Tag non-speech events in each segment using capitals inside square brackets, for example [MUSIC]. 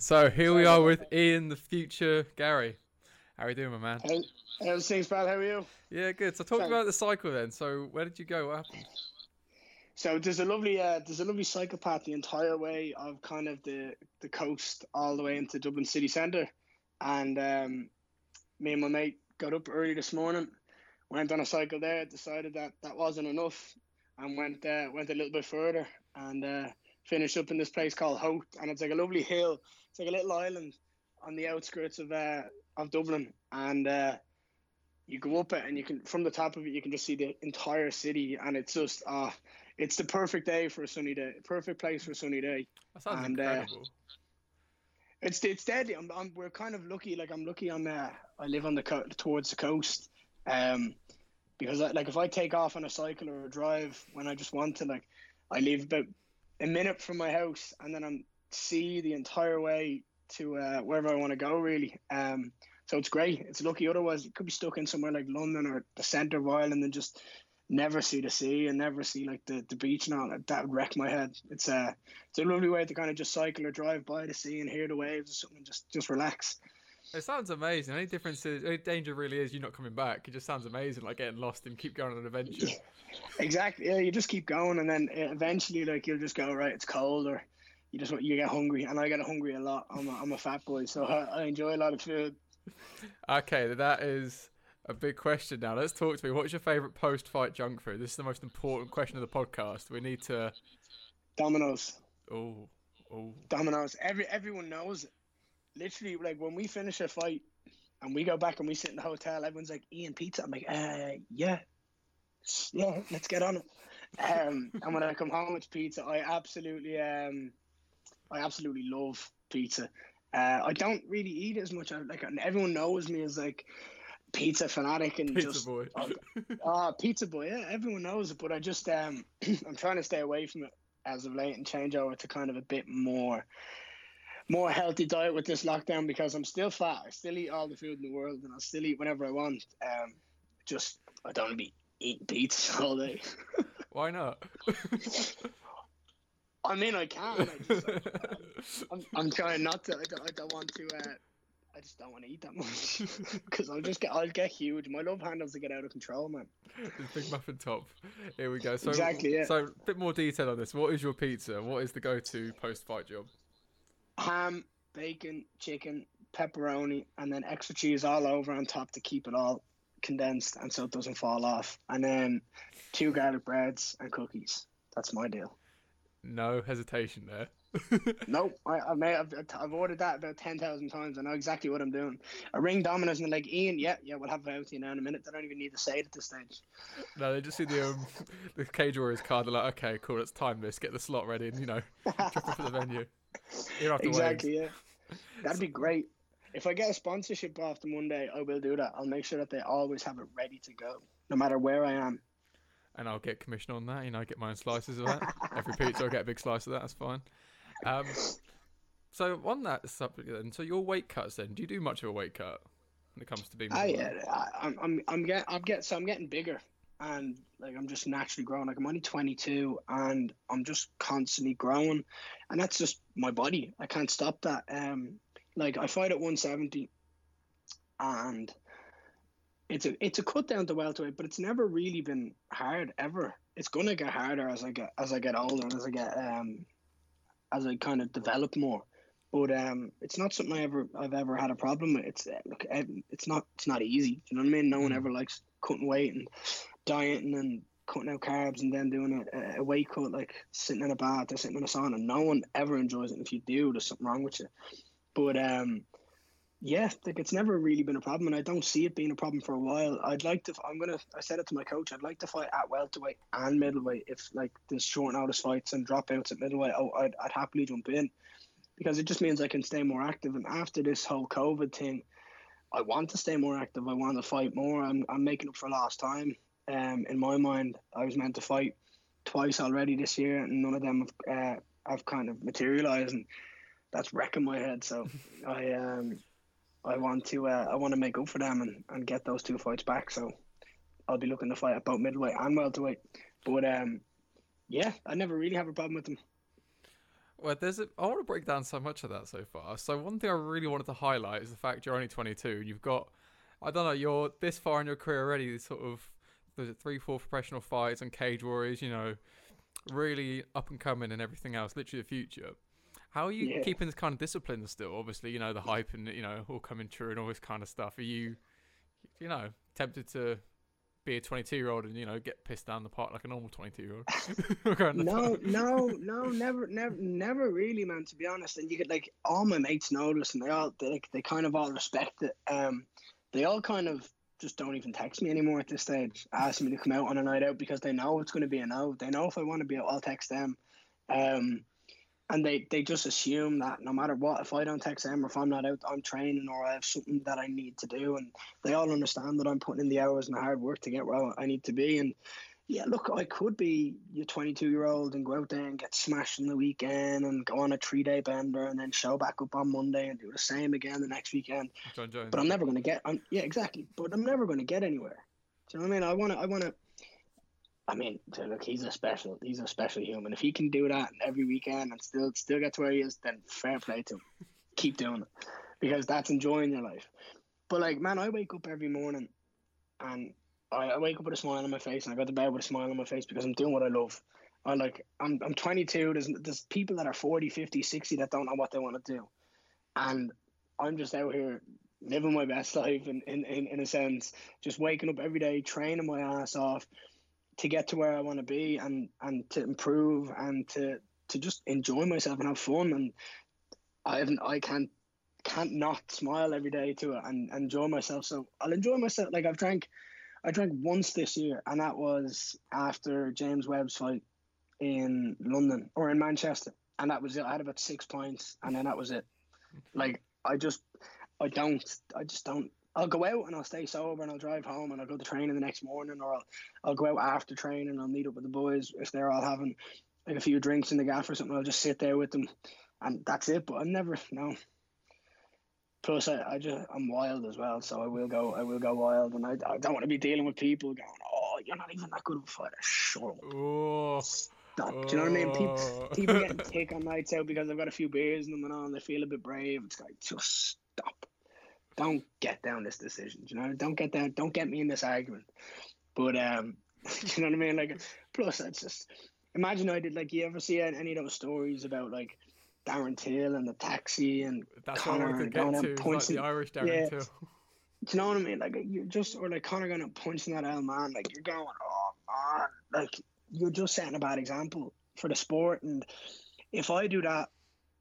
So here we are with Ian, the future Garry. How are you doing, my man? Hey, how's things, pal? How are you? Yeah, good. So talk So- about the cycle then. So where did you go? What happened? So there's a lovely, uh, there's a lovely cycle path the entire way of kind of the the coast all the way into Dublin city centre, and um, me and my mate got up early this morning, went on a cycle there, decided that that wasn't enough, and went uh, went a little bit further and uh, finished up in this place called Howth, and it's like a lovely hill. It's like a little island on the outskirts of uh, of Dublin, and uh, you go up it, and you can from the top of it, you can just see the entire city, and it's just ah, it's the perfect day for a sunny day, perfect place for a sunny day. That sounds And, uh, incredible. It's it's deadly. I'm, I'm we're kind of lucky. Like I'm lucky. I'm uh, I live on the co- towards the coast, um, because like if I take off on a cycle or a drive when I just want to, like I leave about a minute from my house and then I'm see the entire way to uh, wherever I want to go. Really, um, so it's great. It's lucky. Otherwise, you could be stuck in somewhere like London or the centre of Ireland and then just never see the sea and never see like the, the beach and all that. That would wreck my head. It's a it's a lovely way to kind of just cycle or drive by the sea and hear the waves or something. Just just relax. It sounds amazing. Only difference is, only danger really is you're not coming back. It just sounds amazing, like getting lost and keep going on an adventure. Exactly. Yeah, you just keep going, and then eventually, like you'll just go right. It's cold, or you just you get hungry, and I get hungry a lot. I'm a, I'm a fat boy, so I, I enjoy a lot of food. Okay, that is a big question now. Let's talk to me. What's your favourite post-fight junk food? This is the most important question of the podcast. We need to. Domino's, Oh, oh. Domino's. Every everyone knows it. Literally, like when we finish a fight and we go back and we sit in the hotel, everyone's like, "Ian, pizza." I'm like, "Uh, yeah, yeah, let's get on it." Um, and when I come home, it's pizza. I absolutely, um, I absolutely love pizza. Uh, I don't really eat as much. I, like everyone knows me as like pizza fanatic and Pizza just boy. Ah, pizza boy. Yeah, everyone knows it, but I just um, [CLEARS THROAT] I'm trying to stay away from it as of late and change over to kind of a bit more, more healthy diet with this lockdown because I'm still fat. I still eat all the food in the world, and I still eat whenever I want. Um, just I don't want to be eating pizza [LAUGHS] all day. Why not? I mean, I can. I just, [LAUGHS] I'm, I'm trying not to. I don't, I don't want to. Uh, I just don't want to eat that much [LAUGHS] because I'll just get. I'll get huge. My love handles will get out of control, man. Big muffin top. Here we go. So, Exactly, yeah. So, a bit more detail on this. What is your pizza? What is the go-to post-fight job? Ham, bacon, chicken, pepperoni, and then extra cheese all over on top to keep it all condensed and so it doesn't fall off. And then two garlic breads and cookies. That's my deal. No hesitation there. [LAUGHS] Nope, I, I may I've, I've ordered that about ten thousand times. I know exactly what I'm doing. I ring Domino's and they're like, Ian, yeah, yeah, we'll have it out to you now in a minute. They don't even need to say it at this stage. No, they just see the um, [LAUGHS] the cage warriors card. They're like, okay, cool, let's time this, get the slot ready, and you know, drop it for the venue. [LAUGHS] You're off the exactly, yeah. That'd be great. If I get a sponsorship them one I will do that. I'll make sure that they always have it ready to go, no matter where I am. and I'll get commission on that. You know, get my own slices of that. Every pizza, I'll get a big slice of that. That's fine. Um, so on that subject, then, so your weight cuts. Then, do you do much of a weight cut when it comes to being? I, middleweight? I I'm I'm I'm get I'm get so I'm getting bigger and like I'm just naturally growing. Like I'm only 22 and I'm just constantly growing, and that's just my body. I can't stop that. Um, like I fight at 170, and it's a it's a cut down to welterweight, but it's never really been hard ever. It's gonna get harder as I get as I get older and as I get um as I kind of develop more. But um, it's not something I ever I've ever had a problem with. It's uh, look, it's not it's not easy. Do you know what I mean? No one Mm. ever likes cutting weight and dieting and cutting out carbs and then doing a, a weight cut like sitting in a bath or sitting in a sauna. No one ever enjoys it. And if you do, there's something wrong with you. But um, yeah, like it's never really been a problem, and I don't see it being a problem for a while. I'd like to. I'm gonna. I said it to my coach. I'd like to fight at welterweight and middleweight. If like there's short notice fights and dropouts at middleweight, oh, I'd, I'd happily jump in because it just means I can stay more active. And after this whole COVID thing, I want to stay more active. I want to fight more. I'm I'm making up for lost time. Um, in my mind, I was meant to fight twice already this year, and none of them have uh, have kind of materialized, and that's wrecking my head. So [LAUGHS] I um I want to uh, I want to make up for them and, and get those two fights back. So I'll be looking to fight at both middleweight and welterweight. But um yeah, I never really have a problem with them. Well, there's a, I want to break down so much of that so far. So one thing I really wanted to highlight is the fact you're only 22 and you've got, I don't know, you're this far in your career already. Sort of, there's three, four professional fights and cage warriors. You know, really up and coming and everything else. Literally the future. How are you Yeah. keeping this kind of discipline still? Obviously, you know the hype and you know all coming true and all this kind of stuff. Are you, you know, tempted to be a 22 year old and you know get pissed down the park like a normal 22 year old? [LAUGHS] No, no, no, never, never, never really, man. To be honest, and you get like all my mates know this, and they all they, like they kind of all respect it. Um, they all kind of just don't even text me anymore at this stage, asking me to come out on a night out because they know it's going to be a no. They know if I want to be out, I'll text them. Um, and they, they just assume that no matter what, if I don't text them or if I'm not out, I'm training or I have something that I need to do. And they all understand that I'm putting in the hours and the hard work to get where I need to be. And yeah, look, I could be your 22 year old and go out there and get smashed in the weekend and go on a three day bender and then show back up on Monday and do the same again the next weekend. Jon Jones. But I'm never going to get, I'm, yeah, exactly. But I'm never going to get anywhere. Do you know what I mean? I want to, I want to, I mean, look, he's a special, he's a special human. If he can do that every weekend and still, still get to where he is, then fair play to him. Keep doing it because that's enjoying your life. But like, man, I wake up every morning and I, I wake up with a smile on my face and I go to bed with a smile on my face because I'm doing what I love. I like, I'm, I'm 22. There's, there's people that are 40, 50, 60 that don't know what they want to do. And I'm just out here living my best [LAUGHS] life in, in, in, in a sense, just waking up every day, training my ass off to get to where I want to be and, and to improve and to, to just enjoy myself and have fun. And I haven't, I can't, can't not smile every day to it and, and enjoy myself. So I'll enjoy myself. Like I've drank, I drank once this year and that was after James Webb's fight in London or in Manchester. And that was it. I had about six pints and then that was it. Like I just, I don't, I just don't. I'll go out and I'll stay sober and I'll drive home and I'll go to training the next morning or I'll, I'll go out after training and I'll meet up with the boys if they're all having like a few drinks in the gaff or something. I'll just sit there with them and that's it. But I'm never, no. Plus, I, I just I'm wild as well, so I will go. I will go wild, and I, I don't want to be dealing with people going, "Oh, you're not even that good of a fighter." Shut up. Oh, Stop. Do you know what I mean? People, people getting [LAUGHS] tick on nights out because they've got a few beers in them and all, and they feel a bit brave. It's like, just stop. Don't get down this decision. You know, don't get down. Don't get me in this argument. But um, [LAUGHS] you know what I mean? Like, plus, it's just imagine I did like you ever see any of those stories about like Darren Till and the taxi and That's Conor and going to. out is Like the Irish Darren yeah. Till. Do you know what I mean? Like you're just or like Conor going and punching that L man, like you're going, oh man, like you're just setting a bad example for the sport. And if I do that,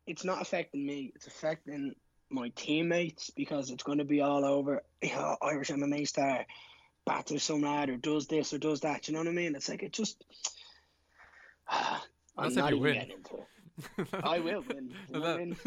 it's not affecting me. It's affecting my teammates because it's going to be all over. You know, Irish MMA star batters some lad or does this or does that. You know what I mean? It's like it just. [SIGHS] I'm not even win. getting into it. [LAUGHS] I will win. You know what I mean?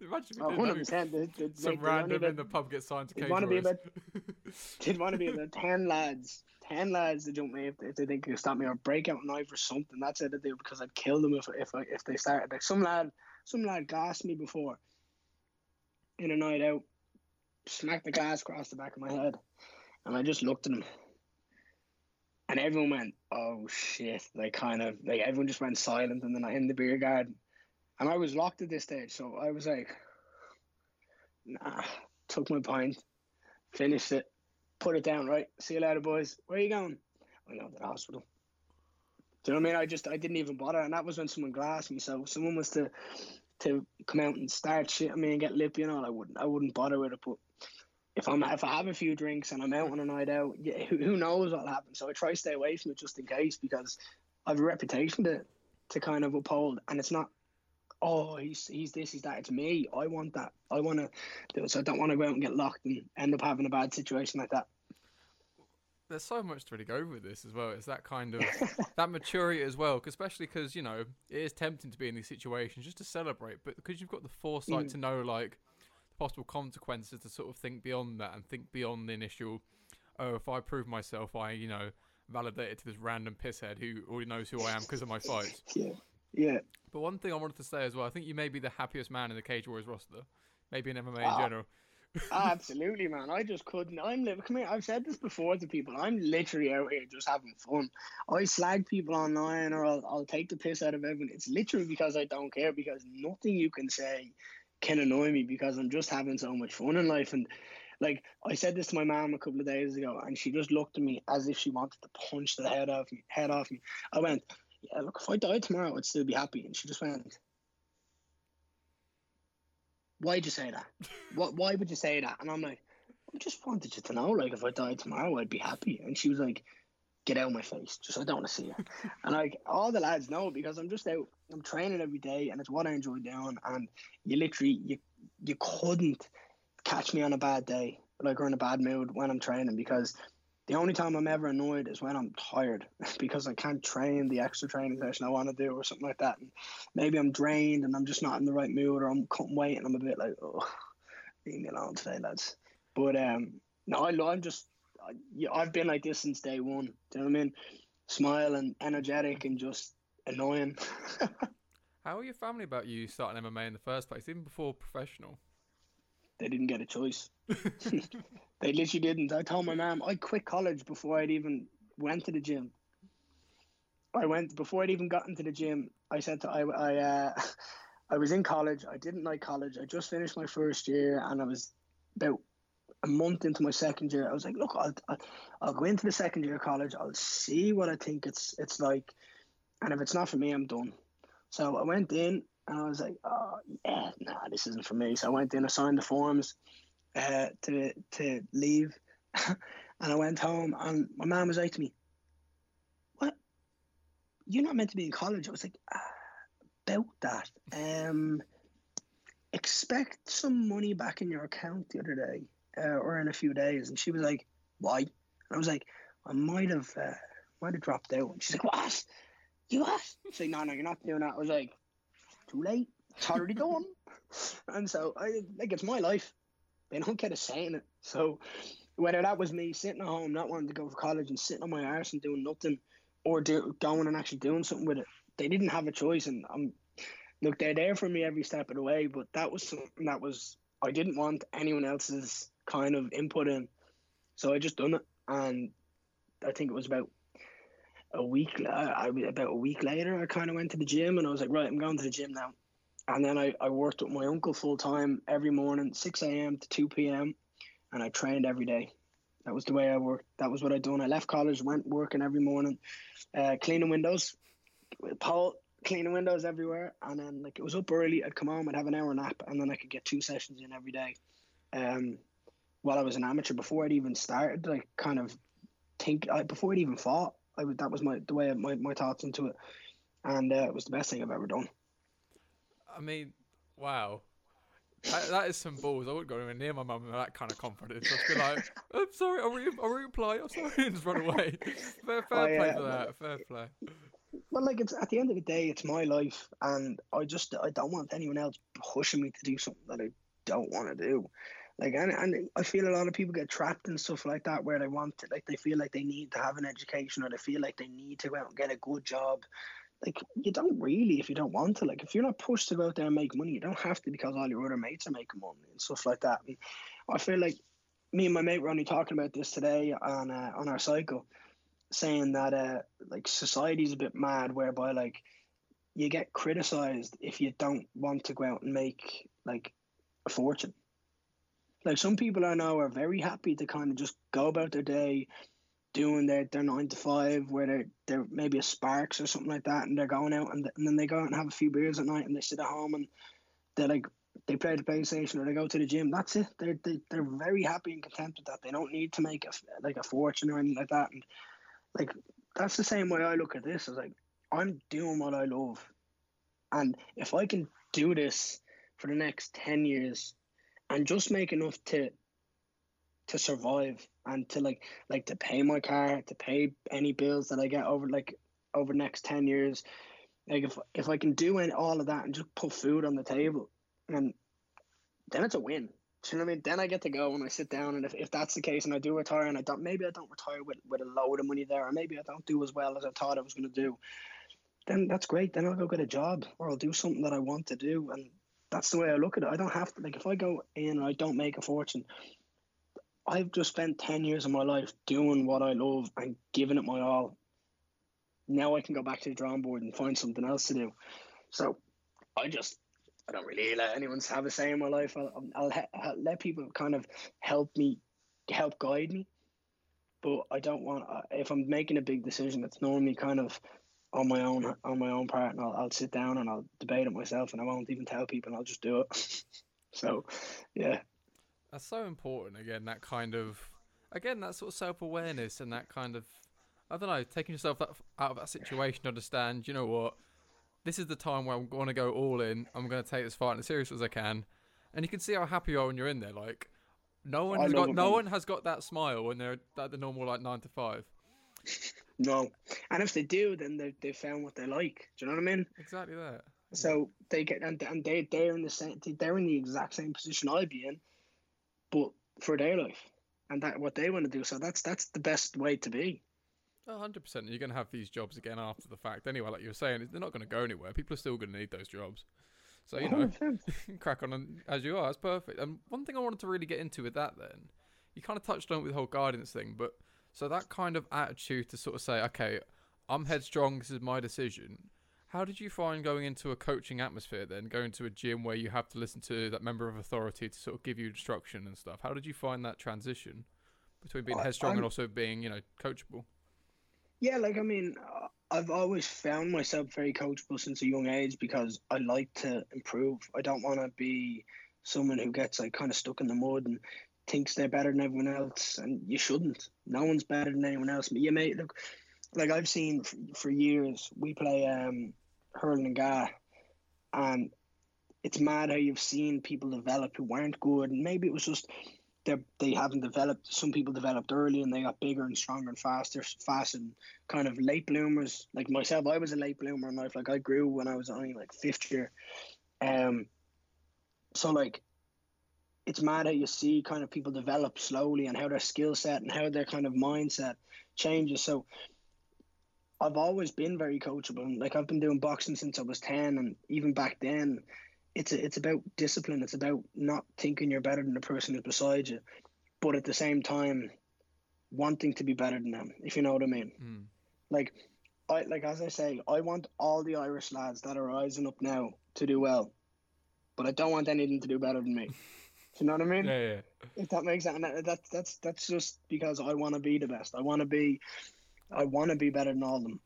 Imagine Oh, 100%. The, the, Some like, the only random in the pub gets signed to cage wanna be warriors. Did want to be about ten lads, ten lads to jump me if, if they think they stop me or break out a knife or something. That's it. They do because I'd kill them if if I, if they started. Like some lad, some lad gassed me before in a night out, smacked the glass across the back of my head, and I just looked at him, and everyone went, "Oh shit!" Like kind of like everyone just went silent in the night in the beer garden, and I was locked at this stage, so I was like, "Nah." Took my pint, finished it, put it down. Right, see you later, boys. Where are you going? I go to the hospital. Do you know what I mean? I just I didn't even bother, and that was when someone glassed me. So someone was to to come out and start shit at me and get lippy and all, I wouldn't I wouldn't bother with it. But if I'm if I have a few drinks and I'm out on a night out, yeah, who, who knows what'll happen? So I try to stay away from it just in case because I have a reputation to to kind of uphold, and it's not. Oh, he's he's this, he's that. It's me. I want that. I want to do it. So I don't want to go out and get locked and end up having a bad situation like that. There's so much to really go over with this as well. It's that kind of [LAUGHS] that maturity as well, 'cause especially because you know it is tempting to be in these situations just to celebrate, but because you've got the foresight Mm. to know like the possible consequences to sort of think beyond that and think beyond the initial. Oh, if I prove myself, I you know validated to this random pisshead who already knows who I am because of my fights. [LAUGHS] Yeah, yeah. But one thing I wanted to say as well, I think you may be the happiest man in the Cage Warriors roster, maybe in MMA in Ah. general. Absolutely, man. I just couldn't. I'm living. Come here. I've said this before to people. I'm literally out here just having fun. I slag people online, or I'll, I'll take the piss out of everyone. It's literally because I don't care. Because nothing you can say can annoy me. Because I'm just having so much fun in life. And like I said this to my mom a couple of days ago, and she just looked at me as if she wanted to punch the head off me. Head off me. I went, "Yeah, look. If I died tomorrow, I'd still be happy." And she just went, why'd you say that? what? Why would you say that? And I'm like, I just wanted you to know, like, if I died tomorrow, I'd be happy. And she was like, get out of my face. Just I don't want to see you. [LAUGHS] and like all the lads know because I'm just out. I'm training every day, and it's what I enjoy doing. And you literally, you you couldn't catch me on a bad day, like or in a bad mood when I'm training because the only time I'm ever annoyed is when I'm tired [LAUGHS] because I can't train the extra training session I want to do or something like that. And maybe I'm drained and I'm just not in the right mood or I'm cutting weight and I'm a bit like, oh, leave me alone today, lads. But um, no, I, I'm just, I, I've been like this since day one. Do you know what I mean? Smiling, energetic, and just annoying. [LAUGHS] How are your family about you starting MMA in the first place, even before professional? They didn't get a choice. [LAUGHS] they literally didn't. I told my mom I quit college before I'd even went to the gym. I went before I'd even gotten into the gym. I said to I I uh, [LAUGHS] I was in college. I didn't like college. I just finished my first year, and I was about a month into my second year. I was like, look, I'll, I'll, I'll go into the second year of college. I'll see what I think it's it's like, and if it's not for me, I'm done. So I went in, and I was like, oh yeah, nah, this isn't for me. So I went in, I signed the forms uh, to to leave, [LAUGHS] and I went home, and my mom was like to me, "What? You're not meant to be in college." I was like, ah, "About that, um, expect some money back in your account the other day, uh, or in a few days." And she was like, "Why?" And I was like, "I might have, uh, might have dropped out." And she's like, "What? You what?" She's like, "No, no, you're not doing that." I was like, "Too late. It's already gone, [LAUGHS] and so I like it's my life. They don't get a say in it. So whether that was me sitting at home, not wanting to go to college and sitting on my arse and doing nothing, or do, going and actually doing something with it, they didn't have a choice. And I'm look, they're there for me every step of the way. But that was something that was I didn't want anyone else's kind of input in, so I just done it. And I think it was about a week. Uh, I, about a week later, I kind of went to the gym and I was like, right, I'm going to the gym now and then I, I worked with my uncle full time every morning, 6 a.m. to 2 p.m. And I trained every day. That was the way I worked. That was what I done. I left college, went working every morning, uh, cleaning windows, Paul cleaning windows everywhere. And then like it was up early. I'd come home, I'd have an hour nap, and then I could get two sessions in every day. Um, while I was an amateur, before I'd even started, like kind of think I, before I'd even fought, I would, that was my the way I, my my thoughts into it, and uh, it was the best thing I've ever done. I mean, wow. That, that is some balls. I wouldn't go anywhere near my mum with that kind of confidence. I'd be like, [LAUGHS] I'm sorry, I'll, re- I'll reply. I'm sorry, and just run away. [LAUGHS] Fair, fair oh, play for that. Fair play. Well, like it's at the end of the day, it's my life, and I just I don't want anyone else pushing me to do something that I don't want to do. Like, and, and I feel a lot of people get trapped in stuff like that where they want to, like, they feel like they need to have an education or they feel like they need to go out and get a good job like you don't really if you don't want to. Like if you're not pushed to go out there and make money, you don't have to because all your other mates are making money and stuff like that. And I feel like me and my mate were only talking about this today on uh, on our cycle, saying that uh like society's a bit mad whereby like you get criticized if you don't want to go out and make like a fortune. Like some people I know are very happy to kind of just go about their day, doing their, their nine to five where they're, they're maybe a Sparks or something like that and they're going out and, and then they go out and have a few beers at night and they sit at home and they're like they play the PlayStation or they go to the gym. That's it. They're they, they're very happy and content with that. They don't need to make a like a fortune or anything like that. And like that's the same way I look at this. Is like I'm doing what I love, and if I can do this for the next ten years, and just make enough to to survive and to like like to pay my car, to pay any bills that I get over like over next ten years. Like if if I can do any, all of that and just put food on the table, and then it's a win. Do you know what I mean? Then I get to go and I sit down, and if, if that's the case, and I do retire, and I don't, maybe I don't retire with, with a load of money there, or maybe I don't do as well as I thought I was going to do, then that's great. Then I'll go get a job, or I'll do something that I want to do, and that's the way I look at it. I don't have to like if I go in and I don't make a fortune. I've just spent ten years of my life doing what I love and giving it my all. Now I can go back to the drawing board and find something else to do. So I just I don't really let anyone have a say in my life. I'll, I'll, I'll let people kind of help me, help guide me. But I don't want uh, if I'm making a big decision, it's normally kind of on my own on my own part, and I'll, I'll sit down and I'll debate it myself, and I won't even tell people, I'll just do it. [LAUGHS] so, yeah, that's so important. Again, that kind of again that sort of self awareness and that kind of I don't know, taking yourself out of that situation to understand. You know what? This is the time where I'm going to go all in. I'm going to take this fight as serious as I can, and you can see how happy you are when you're in there. Like, no one has got no one has got that smile when they're at the normal like nine to five. [LAUGHS] No, and if they do, then they they found what they like. Do you know what I mean? Exactly that. So they get and, and they they're in the same they're in the exact same position I'd be in, but for their life and that what they want to do. So that's that's the best way to be. hundred percent. You're going to have these jobs again after the fact anyway. Like you were saying, they're not going to go anywhere. People are still going to need those jobs. So you know, [LAUGHS] crack on as you are. That's perfect. And one thing I wanted to really get into with that, then, you kind of touched on it with the whole guidance thing, but so that kind of attitude to sort of say, okay, I'm headstrong. This is my decision. How did you find going into a coaching atmosphere then, going to a gym where you have to listen to that member of authority to sort of give you instruction and stuff? How did you find that transition between being headstrong I'm, and also being, you know, coachable? Yeah, like I mean, I've always found myself very coachable since a young age because I like to improve. I don't want to be someone who gets like kind of stuck in the mud and thinks they're better than everyone else, and you shouldn't. No one's better than anyone else. But you may look, like I've seen for, for years. We play um, hurling and ga, and it's mad how you've seen people develop who weren't good, and maybe it was just they they haven't developed. Some people developed early and they got bigger and stronger and faster, fast and kind of late bloomers. Like myself, I was a late bloomer in life. Like I grew when I was only like fifth year. Um, so like, it's mad how you see kind of people develop slowly and how their skill set and how their kind of mindset changes. So I've always been very coachable. Like I've been doing boxing since I was ten, and even back then, it's a, it's about discipline. It's about not thinking you're better than the person who's beside you, but at the same time, wanting to be better than them. If you know what I mean. Mm. Like, I like as I say, I want all the Irish lads that are rising up now to do well, but I don't want anything to do better than me. Do you know what I mean? Yeah, yeah. If that makes sense, that's that's that's just because I want to be the best. I want to be, I want to be better than all of them,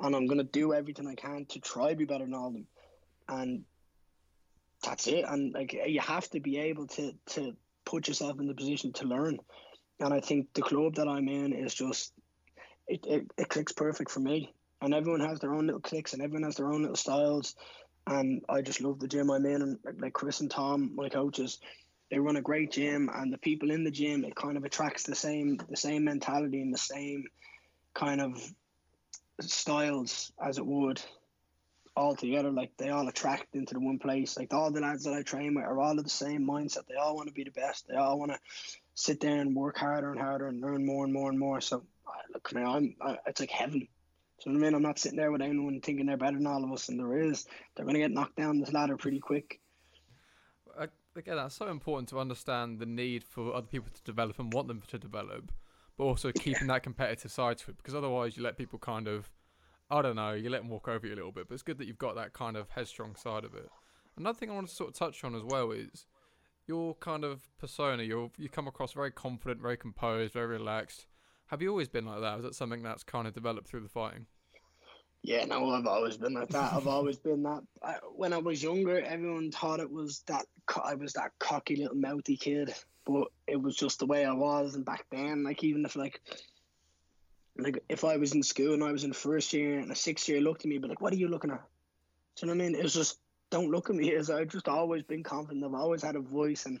and I'm gonna do everything I can to try be better than all of them, and that's it. And like you have to be able to to put yourself in the position to learn. And I think the club that I'm in is just it, it, it clicks perfect for me. And everyone has their own little clicks and everyone has their own little styles. And I just love the gym I'm in and like Chris and Tom, my coaches, they run a great gym and the people in the gym it kind of attracts the same the same mentality and the same kind of styles as it would all together. Like they all attract into the one place. Like all the lads that I train with are all of the same mindset. They all want to be the best. They all want to sit there and work harder and harder and learn more and more and more. So look, man, I'm I, it's like heaven. So I mean, I'm not sitting there with anyone thinking they're better than all of us, and there is. They're going to get knocked down this ladder pretty quick. Again, that's so important to understand the need for other people to develop and want them to develop, but also [LAUGHS] keeping that competitive side to it. Because otherwise, you let people kind of I don't know, you let them walk over you a little bit, but it's good that you've got that kind of headstrong side of it. Another thing I want to sort of touch on as well is your kind of persona. You you come across very confident, very composed, very relaxed. Have you always been like that? Is that something that's kind of developed through the fighting? Yeah, no, I've always been like that. I've always been that. I, when I was younger, everyone thought it was that I was that cocky little mouthy kid, but it was just the way I was. And back then, like even if like like if I was in school and I was in first year and a sixth year looked at me, but like, what are you looking at? Do you know what I mean? It was just don't look at me. [LAUGHS] As I've just always been confident. I've always had a voice, and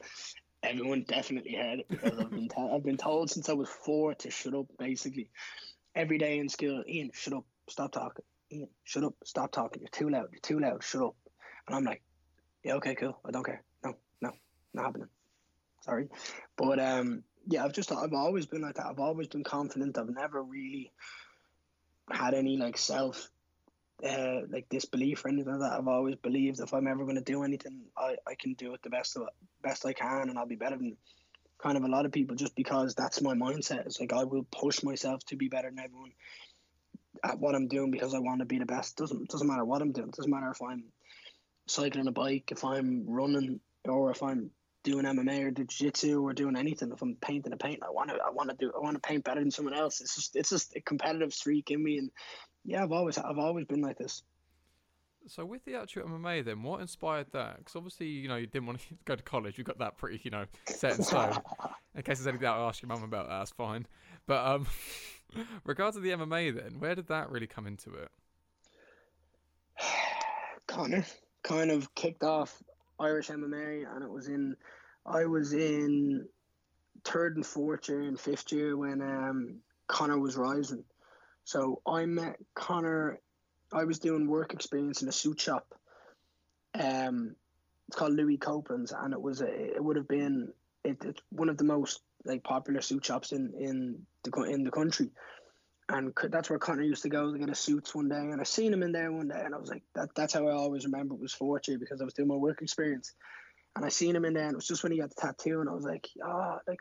everyone definitely heard it because I've been I've been told since I was four to shut up. Basically, every day in school, Ian, shut up, stop talking. Ian, shut up, stop talking. You're too loud. You're too loud. Shut up. And I'm like, yeah, okay, cool. I don't care. No, no, not happening. Sorry, but um, yeah, I've just I've always been like that. I've always been confident. I've never really had any like self uh, like disbelief or anything like that. I've always believed if I'm ever going to do anything, I, I can do it the best of best I can, and I'll be better than kind of a lot of people just because that's my mindset. It's like I will push myself to be better than everyone at what I'm doing because I want to be the best. Doesn't doesn't matter what I'm doing. Doesn't matter if I'm cycling a bike, if I'm running, or if I'm doing MMA or jiu-jitsu or doing anything. If I'm painting a paint, I want to I want to do I want to paint better than someone else. It's just it's just a competitive streak in me, and yeah, I've always I've always been like this. So with the actual MMA, then what inspired that? Because obviously, you know, you didn't want to [LAUGHS] go to college. You got that pretty, you know, set in stone. [LAUGHS] in case there's anything I'll ask your mum about that. That's fine. But um, [LAUGHS] regards to the MMA, then where did that really come into it? [SIGHS] Conor kind of kicked off Irish MMA, and it was in I was in third and fourth year and fifth year when um, Conor was rising. So I met Conor. I was doing work experience in a suit shop. Um, it's called Louis Copeland's, and it was a, it would have been it, it's one of the most like popular suit shops in in the in the country, and that's where Conor used to go to get his suits one day. And I seen him in there one day, and I was like, that that's how I always remember it was Forte because I was doing my work experience, and I seen him in there, and it was just when he got the tattoo, and I was like, oh, like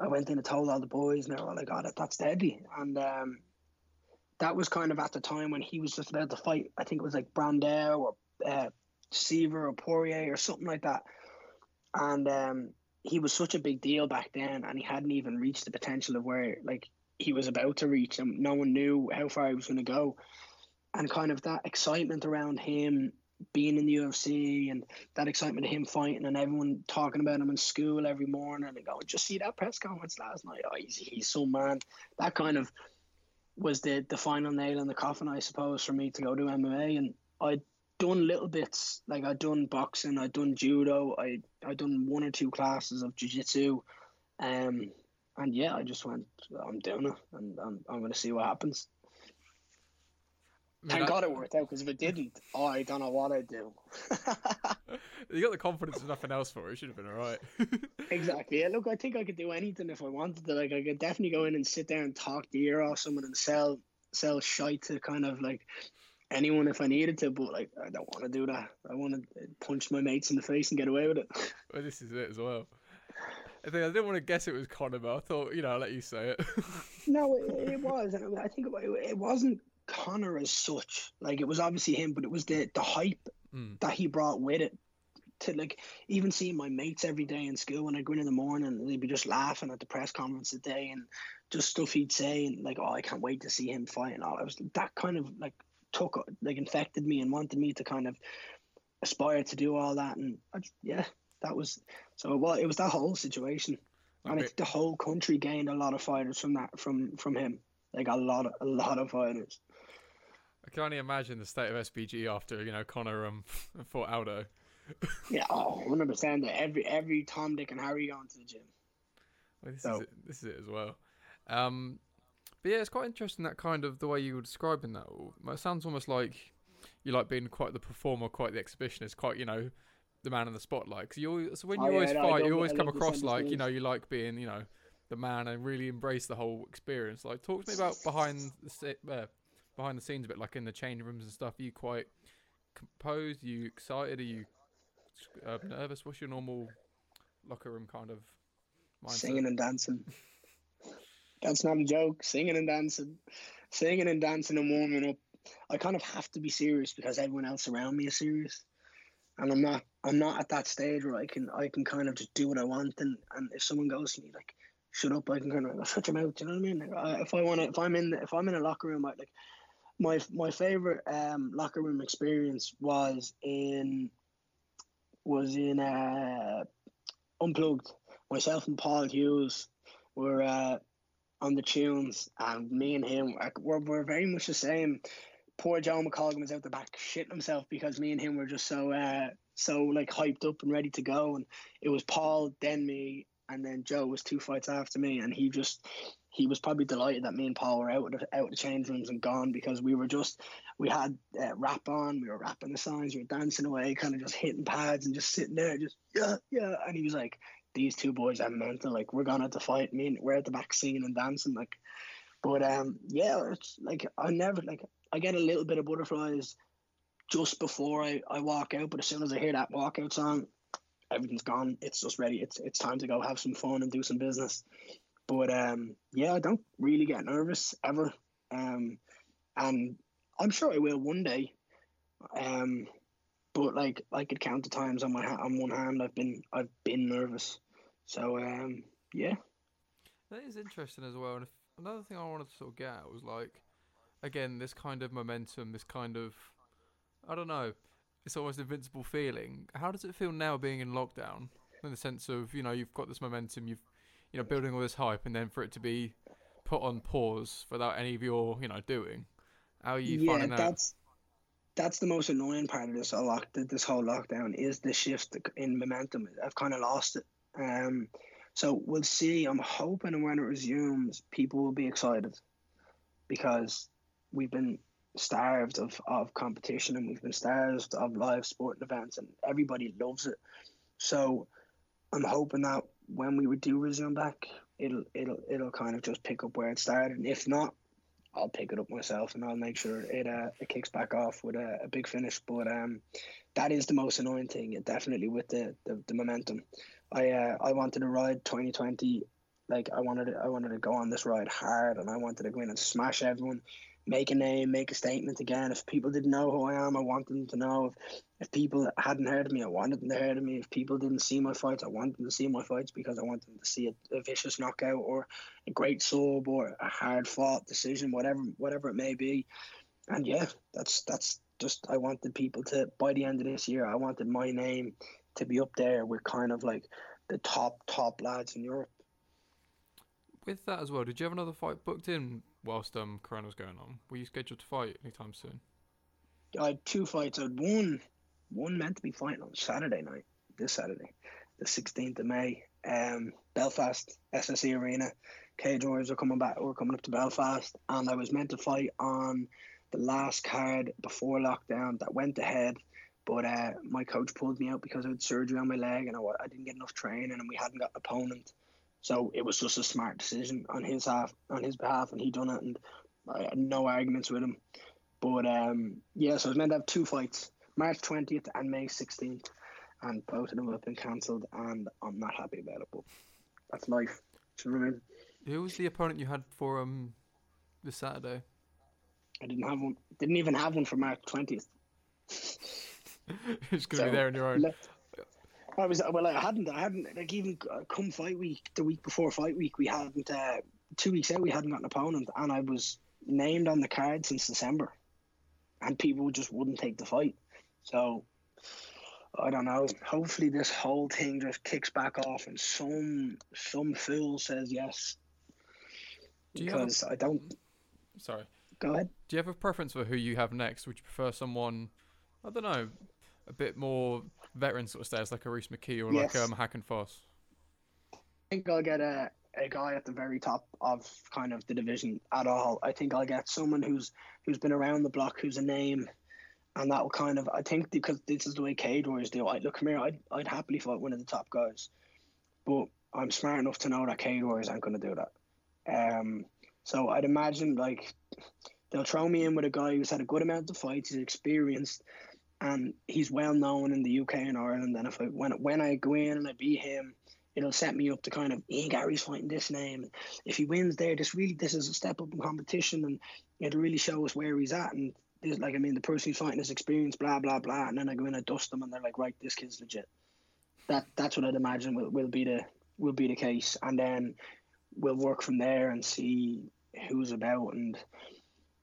I went in and told all the boys, and they were like, oh, that, that's deadly, and um, that was kind of at the time when he was just about to fight. I think it was like Brandao or uh, Siver or Poirier or something like that. And um, he was such a big deal back then, and he hadn't even reached the potential of where like he was about to reach, and no one knew how far he was going to go. And kind of that excitement around him being in the UFC and that excitement of him fighting and everyone talking about him in school every morning and going, just see that press conference last night. Oh, he's, he's so man. That kind of was the the final nail in the coffin, I suppose, for me to go to MMA. And I'd done little bits, like I'd done boxing, I'd done judo, I I'd done one or two classes of jiu-jitsu. Um, and yeah, I just went, I'm doing it, and I'm, I'm going to see what happens. Thank I, God it worked out because if it didn't, oh, I don't know what I'd do. [LAUGHS] you got the confidence if nothing else for it. It should have been all right. [LAUGHS] exactly. Yeah, look, I think I could do anything if I wanted to. Like, I could definitely go in and sit there and talk the ear off someone and sell sell shite to kind of like anyone if I needed to. But like, I don't want to do that. I want to punch my mates in the face and get away with it. [LAUGHS] Well, this is it as well. I think I didn't want to guess it was Conor, but I thought, you know, I'll let you say it. [LAUGHS] no, it, it was. I think it, it wasn't Conor as such. Like it was obviously him, but it was the the hype mm. that he brought with it. To like even seeing my mates every day in school when I'd go in in the morning, and they'd be just laughing at the press conference today and just stuff he'd say and like, oh, I can't wait to see him fight and all. I was that kind of like took like infected me and wanted me to kind of aspire to do all that and I, yeah, that was so well. It was that whole situation, and I think the whole country gained a lot of fighters from that from from him. Like a lot of a lot of fighters. I can only imagine the state of SBG after you know Conor um [LAUGHS] fought Aldo. [LAUGHS] yeah, oh, 100 percent. Every every Tom, Dick, and Harry going to the gym. Well, this so. is it. This is it as well. Um, but yeah, it's quite interesting that kind of the way you were describing that. It sounds almost like you like being quite the performer, quite the exhibitionist, quite you know the man in the spotlight. Cause you always, so when you oh, always yeah, fight, no, you always come across like you know you like being you know the man and really embrace the whole experience. Like, talk to me about behind the uh, behind the scenes a bit, like in the change rooms and stuff. Are you quite composed? Are you excited? Are you uh, nervous? What's your normal locker room kind of mindset? Singing and dancing. That's not a joke. Singing and dancing, singing and dancing and warming up. I kind of have to be serious because everyone else around me is serious, and I'm not. I'm not at that stage where I can. I can kind of just do what I want, and and if someone goes to me like, "Shut up," I can kind of shut your mouth. You know what I mean? Like, uh, if I want to, if I'm in, if I'm in a locker room, I like my my favorite um, locker room experience was in was in uh, unplugged. Myself and Paul Hughes were uh, on the tunes, and me and him were, were very much the same. Poor Joe McColgan was out the back shitting himself because me and him were just so uh, so like hyped up and ready to go, and it was Paul, then me, and then Joe was two fights after me, and he just he was probably delighted that me and Paul were out of out of the change rooms and gone because we were just we had uh, rap on, we were rapping the songs, we were dancing away, kind of just hitting pads and just sitting there, just yeah, yeah. And he was like, "These two boys are mental. Like we're gonna have to fight. Me and we're at the back scene and dancing. Like But um, yeah, it's like I never like I get a little bit of butterflies just before I, I walk out, but as soon as I hear that walkout song, everything's gone. It's just ready. It's it's time to go have some fun and do some business. But um, yeah, I don't really get nervous ever. Um, and I'm sure I will one day. Um, but like I could count the times on my ha- on one hand I've been I've been nervous. So um, yeah. That is interesting as well. And if, another thing I wanted to sort of get at was like, again, this kind of momentum, this kind of, I don't know, it's almost invincible feeling. How does it feel now being in lockdown? In the sense of you know you've got this momentum, you've you know building all this hype, and then for it to be put on pause without any of your you know doing. How are you yeah, finding that? that's that's the most annoying part of this lock this whole lockdown is the shift in momentum. I've kind of lost it. Um, so we'll see. I'm hoping when it resumes, people will be excited because we've been starved of, of competition and we've been starved of live sporting events and everybody loves it. So I'm hoping that when we do resume back, it'll it'll it'll kind of just pick up where it started. And if not, I'll pick it up myself and I'll make sure it uh, it kicks back off with a, a big finish. But um, that is the most annoying thing, definitely with the, the, the momentum. I uh, I wanted to ride 2020, like I wanted to, I wanted to go on this ride hard, and I wanted to go in and smash everyone, make a name, make a statement again. If people didn't know who I am, I wanted them to know. If, if people hadn't heard of me, I wanted them to hear of me. If people didn't see my fights, I wanted them to see my fights because I wanted them to see a, a vicious knockout or a great sub or a hard fought decision, whatever whatever it may be. And yeah, that's that's just I wanted people to by the end of this year, I wanted my name to be up there with kind of like the top top lads in Europe. With that as well, did you have another fight booked in whilst um Corona was going on? Were you scheduled to fight anytime soon? I had two fights. I had one one meant to be fighting on Saturday night, this Saturday, the sixteenth of May. Um, Belfast SSE Arena. Cage Warriors are coming back. We're coming up to Belfast, and I was meant to fight on the last card before lockdown that went ahead but uh, my coach pulled me out because I had surgery on my leg and I, I didn't get enough training and we hadn't got an opponent. So it was just a smart decision on his half, on his behalf, and he done it, and I had no arguments with him. But um, yeah, so I was meant to have two fights, March twentieth and May sixteenth, and both of them have been cancelled, and I'm not happy about it. But that's life. Who was the opponent you had for um this Saturday? I didn't have one. Didn't even have one for March twentieth. [LAUGHS] it's gonna so, be there on your own. I was well. I hadn't. I hadn't like even come fight week, the week before fight week, we hadn't. Uh, two weeks out, we hadn't got an opponent, and I was named on the card since December, and people just wouldn't take the fight. So I don't know. Hopefully, this whole thing just kicks back off, and some some fool says yes. Do because a... I don't. Sorry. Go ahead. Do you have a preference for who you have next? Would you prefer someone? I don't know, a bit more veteran sort of status, like a Rhys McKee or yes. like um, Hakon Foss? I think I'll get a, a guy at the very top of kind of the division at all. I think I'll get someone who's who's been around the block, who's a name, and that will kind of I think because this is the way Cage Warriors do. I look, come here, I'd I'd happily fight one of the top guys, but I'm smart enough to know that Cage Warriors aren't going to do that. Um, so I'd imagine like they'll throw me in with a guy who's had a good amount of fights, he's experienced, and he's well known in the UK and Ireland. And if I when when I go in and I beat him, it'll set me up to kind of Ian Garry's fighting this name. If he wins there, this really this is a step up in competition, and it'll really show us where he's at. And this, like I mean, the person who's fighting his experience, blah blah blah. And then I go in and dust them, and they're like, right, this kid's legit. That that's what I'd imagine will, will be the will be the case, and then we'll work from there and see who's about and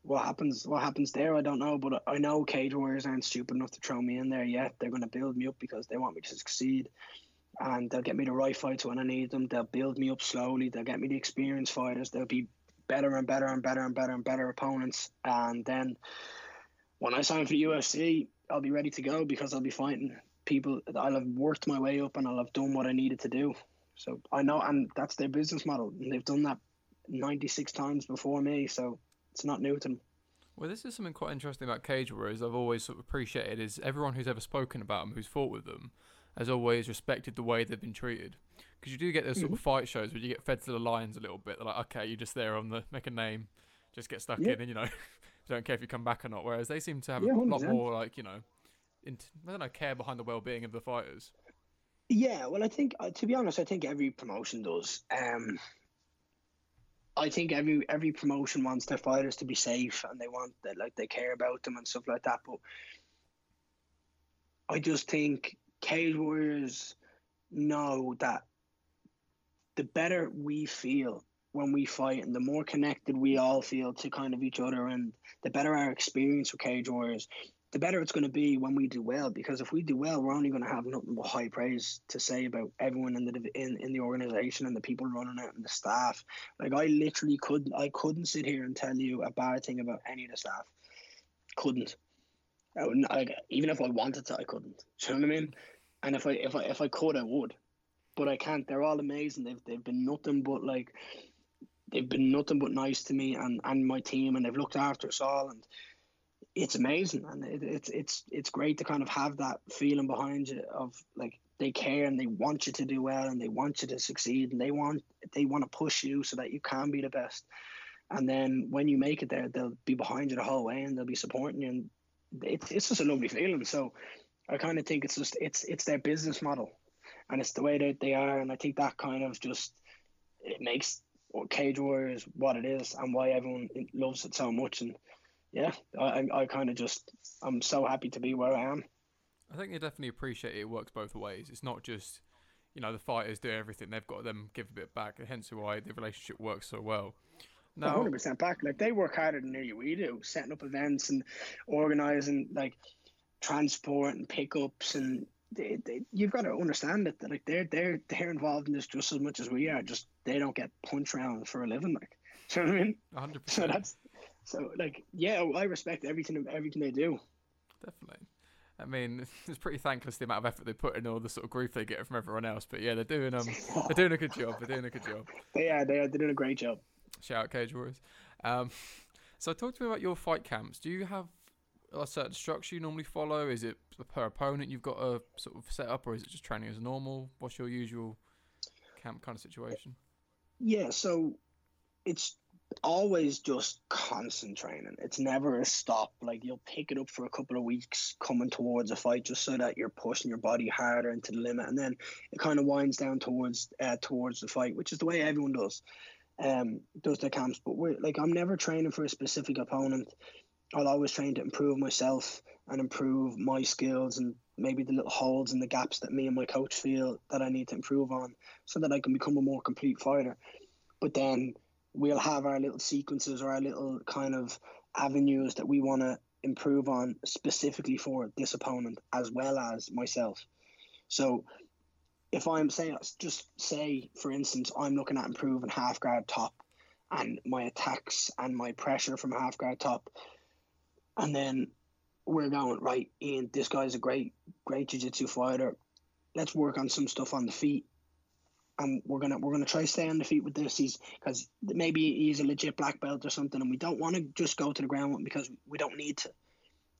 what happens what happens there I don't know but I know Cage Warriors aren't stupid enough to throw me in there yet. They're going to build me up because they want me to succeed. And they'll get me the right fights when I need them. They'll build me up slowly. They'll get me the experienced fighters. They'll be better and better and better and better and better opponents. And then when I sign for the UFC I'll be ready to go because I'll be fighting people I'll have worked my way up and I'll have done what I needed to do. So I know and that's their business model. And they've done that 96 times before me. So it's not new to them. Well, this is something quite interesting about Cage Warriors. I've always sort of appreciated is everyone who's ever spoken about them, who's fought with them, has always respected the way they've been treated. Because you do get those sort of fight shows where you get fed to the lions a little bit. They're like, okay, you're just there on the make a name, just get stuck Yeah. in, and you know, [LAUGHS] don't care if you come back or not. Whereas they seem to have Yeah, a lot 100%. more like you know, int- I don't know, care behind the well-being of the fighters. Yeah, well, I think uh, to be honest, I think every promotion does. Um, I think every every promotion wants their fighters to be safe and they want that like they care about them and stuff like that. But I just think Cage Warriors know that the better we feel when we fight and the more connected we all feel to kind of each other and the better our experience with Cage Warriors, the better it's going to be when we do well. Because if we do well, we're only going to have nothing but high praise to say about everyone in the in, in the organization and the people running it and the staff. Like I literally couldn't I couldn't sit here and tell you a bad thing about any of the staff. Couldn't. I wouldn't, like, even if I wanted to, I couldn't. Do you know what I mean? And if I if I if I could, I would, but I can't. They're all amazing. They've they've been nothing but like they've been nothing but nice to me and, and my team, and they've looked after us all, and it's amazing. And it, it's it's it's great to kind of have that feeling behind you of like they care and they want you to do well and they want you to succeed and they want they want to push you so that you can be the best. And then when you make it there, they'll be behind you the whole way and they'll be supporting you. And it's it's just a lovely feeling. So I kind of think it's just it's it's their business model, and it's the way that they are. And I think that kind of just it makes Cage Warriors what it is and why everyone loves it so much. And yeah, I I kind of just I'm so happy to be where I am. I think they definitely appreciate it. It works both ways. It's not just, you know, the fighters do everything. They've got them give a bit back. and Hence why the relationship works so well. Now, hundred percent back. Like they work harder than nearly we do, setting up events and organizing like transport and pickups and they, they, you've got to understand it that like they're they're they're involved in this just as much as we are. Just they don't get punch around for a living. Like, [LAUGHS] do you know what I mean? 100%. So that's so like yeah, I respect everything everything they do. Definitely. I mean, [LAUGHS] it's pretty thankless the amount of effort they put in all the sort of grief they get from everyone else. But yeah, they're doing um, [LAUGHS] they're doing a good job. They're doing a good job. They are they are they're doing a great job. Shout out Cage Warriors. Um, [LAUGHS] so talk to me about your fight camps. Do you have a certain structure you normally follow? Is it per opponent you've got a sort of set up, or is it just training as normal? What's your usual camp kind of situation? Yeah, so it's always just constant training. It's never a stop. Like you'll pick it up for a couple of weeks coming towards a fight just so that you're pushing your body harder into the limit and then it kind of winds down towards uh, towards the fight, which is the way everyone does. Um does their camps. But we're like I'm never training for a specific opponent. I'll always train to improve myself and improve my skills and maybe the little holes and the gaps that me and my coach feel that I need to improve on so that I can become a more complete fighter. But then we'll have our little sequences or our little kind of avenues that we want to improve on specifically for this opponent as well as myself. So if I'm saying just say for instance I'm looking at improving half guard top and my attacks and my pressure from half guard top and then we're going right Ian this guy's a great great jiu-jitsu fighter let's work on some stuff on the feet and we're gonna we're gonna try to stay on the feet with this. He's because maybe he's a legit black belt or something, and we don't want to just go to the ground because we don't need to.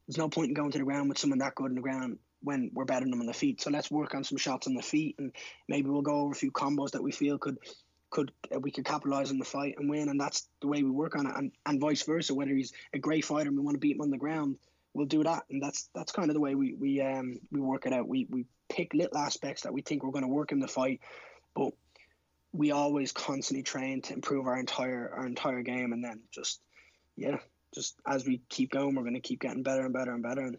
There's no point in going to the ground with someone that good in the ground when we're better than them on the feet. So let's work on some shots on the feet, and maybe we'll go over a few combos that we feel could could uh, we could capitalize on the fight and win, and that's the way we work on it, and, and vice versa. Whether he's a great fighter and we want to beat him on the ground, we'll do that, and that's that's kind of the way we we um we work it out. We we pick little aspects that we think we're going to work in the fight but we always constantly train to improve our entire our entire game and then just yeah just as we keep going we're going to keep getting better and better and better and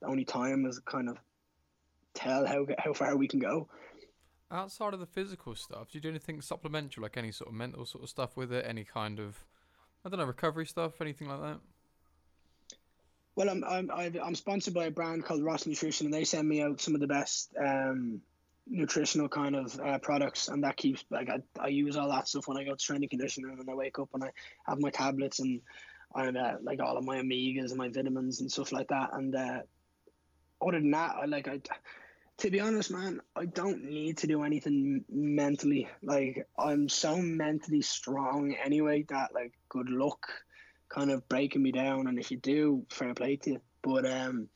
the only time is kind of tell how how far we can go Outside of the physical stuff, do you do anything supplementary, like any sort of mental sort of stuff with it? Any kind of, I don't know, recovery stuff, anything like that? well i'm i'm i'm sponsored by a brand called ross nutrition and they send me out some of the best um nutritional kind of uh, products and that keeps like I, I use all that stuff when I go to training conditioning and I wake up and I have my tablets and and uh, like all of my omegas and my vitamins and stuff like that and uh, other than that I like I to be honest man I don't need to do anything mentally. Like I'm so mentally strong anyway that like good luck kind of breaking me down and if you do fair play to you. But um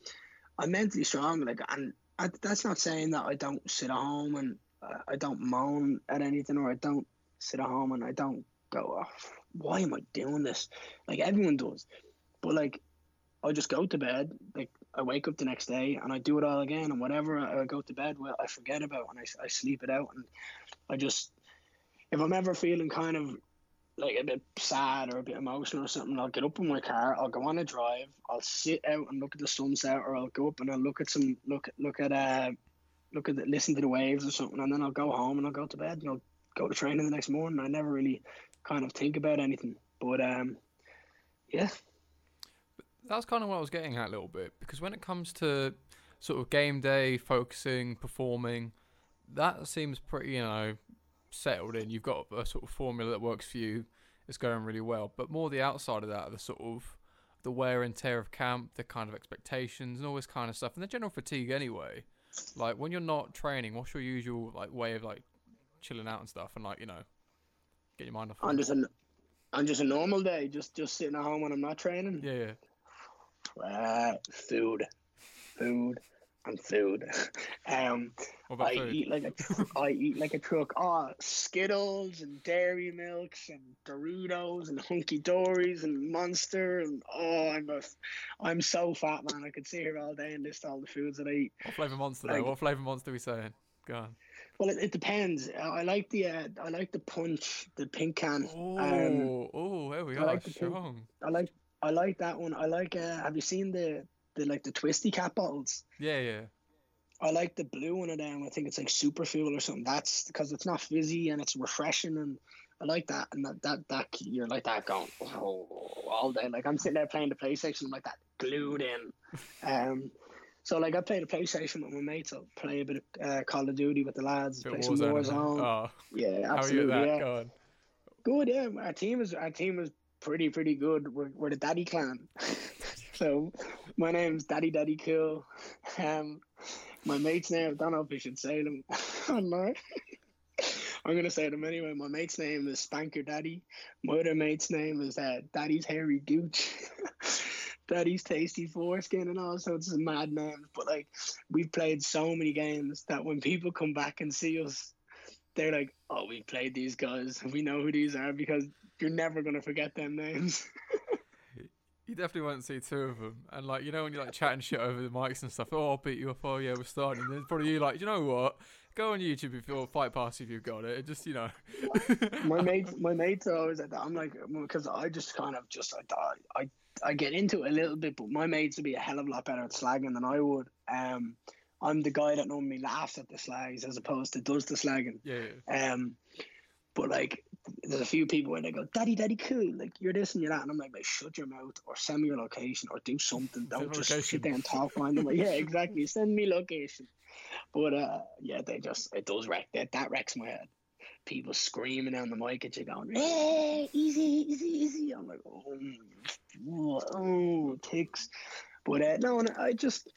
I'm mentally strong like and I, that's not saying that I don't sit at home and uh, I don't moan at anything or I don't sit at home and I don't go, oh, why am I doing this? Like everyone does. But like, I just go to bed. Like I wake up the next day and I do it all again. And whatever I, I go to bed with, I forget about and I, I sleep it out. And I just, if I'm ever feeling kind of like a bit sad or a bit emotional or something, I'll get up in my car, I'll go on a drive, I'll sit out and look at the sunset, or I'll go up and I'll look at some look look at uh look at the, listen to the waves or something, and then I'll go home and I'll go to bed and I'll go to training the next morning. I never really kind of think about anything, but um, yeah. That's kind of what I was getting at a little bit because when it comes to sort of game day, focusing, performing, that seems pretty, you know, settled in. You've got a sort of formula that works for you. It's going really well. But more the outside of that, the sort of the wear and tear of camp, the kind of expectations and all this kind of stuff, and the general fatigue anyway. Like when you're not training, what's your usual like way of like chilling out and stuff, and like you know, get your mind off. I'm just a, I'm just a normal day, just just sitting at home when I'm not training. Yeah, yeah. [SIGHS] Food, food, and food. [LAUGHS] um, I food? eat like a tr- [LAUGHS] I eat like a truck. Oh, Skittles and Dairy Milks and Doritos and Hunky Dories and Monster and oh, I'm a, I'm so fat, man. I could sit here all day and list all the foods that I eat. What flavour monster Like- though? What flavour monster are we saying? Go on. Well, it, it depends. I I like the uh, I like the punch, the pink can. Oh, Um, oh, there we I are. like the pink- I like I like that one. I like. Uh, have you seen the the like the twisty cap bottles? Yeah, yeah. I like the blue one of them. I think it's like super fuel or something. That's because it's not fizzy and it's refreshing and I like that. And that that, that you're like that going oh, all day. Like I'm sitting there playing the PlayStation, I'm like that glued in. Um, so like I play the PlayStation with my mates. I'll play a bit of uh, Call of Duty with the lads. Play of some Warzone. Warzone. Oh, yeah, how are you absolutely. that? yeah. Go on. Good, yeah. Our team is our team is pretty pretty good. We're, we're the Daddy Clan. [LAUGHS] so my name's Daddy Daddy Cool. Um, my mate's name [LAUGHS] I don't know if I should say them. I'm gonna say them anyway. My mate's name is Spanker Daddy. My other mate's name is uh, Daddy's Hairy Gooch. [LAUGHS] Daddy's Tasty Foreskin and all sorts of mad names. But like we've played so many games that when people come back and see us, they're like, "Oh, we played these guys. We know who these are because you're never gonna forget them names." [LAUGHS] You definitely won't see two of them. And like, you know, when you're like chatting shit over the mics and stuff, oh, I'll beat you up. Oh, yeah, we're starting. And then probably you like, you know what? Go on YouTube if you're fight pass if you've got it. Just you know. [LAUGHS] my mates, [LAUGHS] my mates are always like that. I'm like, because I just kind of just I, I I get into it a little bit, but my mates would be a hell of a lot better at slagging than I would. Um, I'm the guy that normally laughs at the slags as opposed to does the slagging. yeah, yeah. Um, but like, there's a few people where they go, "Daddy, daddy, cool." Like you're this and you're that, and I'm like, "Mate, shut your mouth or send me your location or do something. Don't just location. sit there and talk behind them." Like, yeah, exactly. Send me location. But uh, yeah, they just it does wreck that. That wrecks my head. People screaming down the mic at you, going, "Hey, easy, easy, easy." I'm like, "Oh, oh, ticks." But uh, no, and I just